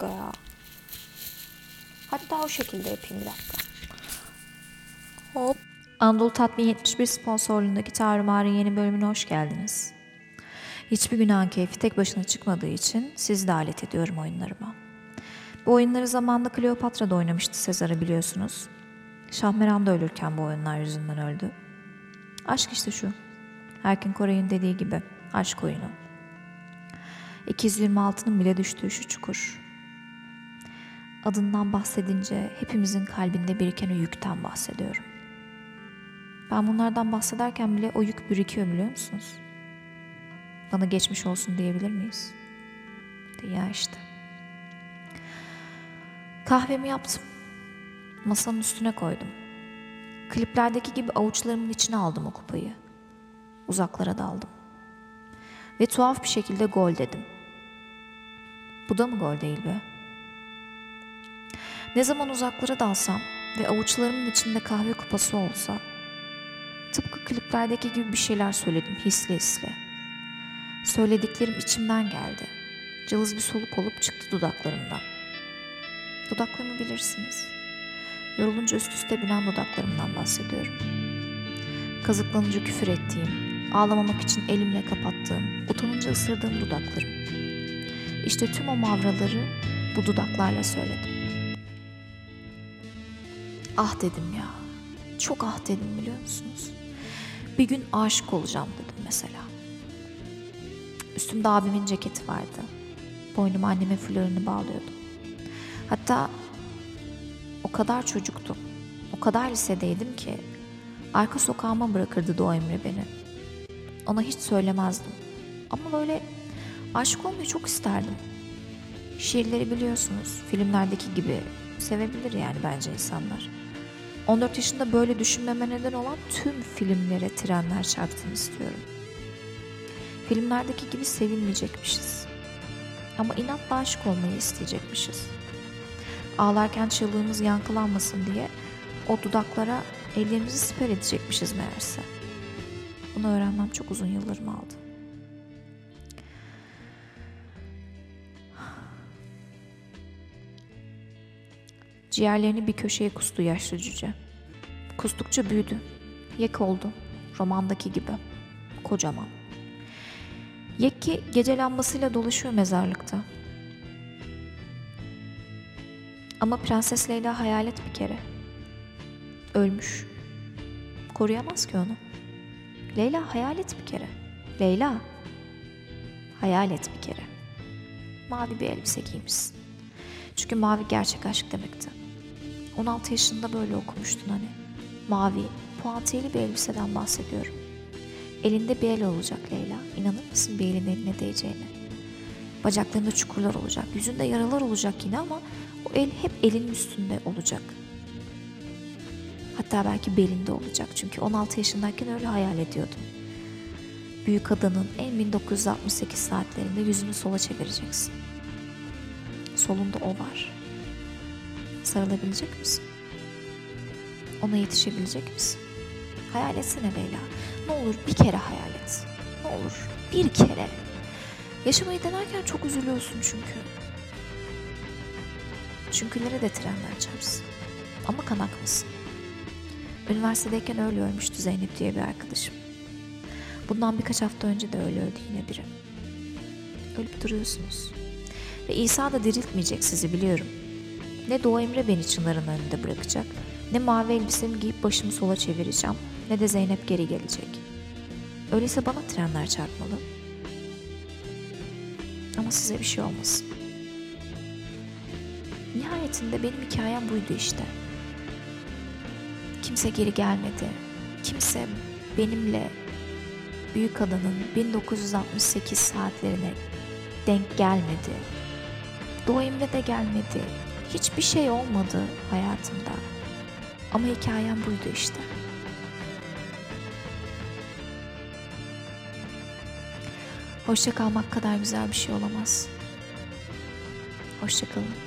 dakika ya. Hatta o şekilde yapayım bir dakika. Hop. Anadolu Tatmin 71 sponsorluğundaki Tarımar'ın yeni bölümüne hoş geldiniz. Hiçbir günahın keyfi tek başına çıkmadığı için sizi de alet ediyorum oyunlarıma. Bu oyunları zamanında Kleopatra da oynamıştı Sezar'ı biliyorsunuz. Şahmeran da ölürken bu oyunlar yüzünden öldü. Aşk işte şu. Erkin Koray'ın dediği gibi aşk oyunu. 226'nın bile düştüğü şu çukur. Adından bahsedince hepimizin kalbinde biriken o yükten bahsediyorum. Ben bunlardan bahsederken bile o yük birikiyor biliyor musunuz? Bana geçmiş olsun diyebilir miyiz? Ya işte. Kahvemi yaptım. Masanın üstüne koydum. Kliplerdeki gibi avuçlarımın içine aldım o kupayı. Uzaklara daldım. Ve tuhaf bir şekilde gol dedim. Bu da mı gol değil be? Ne zaman uzaklara dalsam ve avuçlarımın içinde kahve kupası olsa tıpkı kliplerdeki gibi bir şeyler söyledim hisli hisli. Söylediklerim içimden geldi. Cılız bir soluk olup çıktı dudaklarımdan. Dudaklarımı bilirsiniz. Yorulunca üst üste binen dudaklarımdan bahsediyorum. Kazıklanınca küfür ettiğim, ağlamamak için elimle kapattığım, utanınca ısırdığım dudaklarım. İşte tüm o mavraları bu dudaklarla söyledim. Ah dedim ya. Çok ah dedim biliyor musunuz? Bir gün aşık olacağım dedim mesela. Üstümde abimin ceketi vardı. Boynuma annemin flörünü bağlıyordum. Hatta o kadar çocuktum. O kadar lisedeydim ki arka sokağıma bırakırdı Doğa Emre beni. Ona hiç söylemezdim. Ama böyle aşık olmayı çok isterdim. Şiirleri biliyorsunuz. Filmlerdeki gibi sevebilir yani bence insanlar. 14 yaşında böyle düşünmeme neden olan tüm filmlere trenler çarptığını istiyorum. Filmlerdeki gibi sevilmeyecekmişiz. Ama inatla aşık olmayı isteyecekmişiz. Ağlarken çığlığımız yankılanmasın diye o dudaklara ellerimizi siper edecekmişiz meğerse. Bunu öğrenmem çok uzun yıllarımı aldı. Ciğerlerini bir köşeye kustu yaşlı cüce. Kustukça büyüdü. Yek oldu. Romandaki gibi. Kocaman. Yekki gece lambasıyla dolaşıyor mezarlıkta. Ama Prenses Leyla hayalet bir kere. Ölmüş. Koruyamaz ki onu. Leyla hayalet bir kere. Leyla. Hayalet bir kere. Mavi bir elbise giymişsin. Çünkü mavi gerçek aşk demekti. 16 yaşında böyle okumuştun hani. Mavi, puantiyeli bir elbiseden bahsediyorum. Elinde bir el olacak Leyla. İnanır mısın bir elin eline değeceğine? Bacaklarında çukurlar olacak. Yüzünde yaralar olacak yine ama o el hep elinin üstünde olacak. Hatta belki belinde olacak. Çünkü 16 yaşındayken öyle hayal ediyordum. Büyük adanın en 1968 saatlerinde yüzünü sola çevireceksin. Solunda o var. Sarılabilecek misin? Ona yetişebilecek misin? Hayal etsene Leyla. Ne olur bir kere hayal et. Ne olur bir kere. Yaşamayı denerken çok üzülüyorsun çünkü. Çünkülere de trenler çarpsın. Ama kanak mısın? Üniversitedeyken öyle ölmüştü Zeynep diye bir arkadaşım. Bundan birkaç hafta önce de öyle öldü yine biri. Ölüp duruyorsunuz. Ve İsa da diriltmeyecek sizi biliyorum. Ne Doğu Emre beni çınarın önünde bırakacak, ne mavi elbisemi giyip başımı sola çevireceğim, ne de Zeynep geri gelecek. Öyleyse bana trenler çarpmalı. Ama size bir şey olmasın. Nihayetinde benim hikayem buydu işte. Kimse geri gelmedi. Kimse benimle Büyük Adanın 1968 saatlerine denk gelmedi. Doğu Emre de gelmedi. Hiçbir şey olmadı hayatımda. Ama hikayem buydu işte. Hoşça kalmak kadar güzel bir şey olamaz. Hoşça kalın.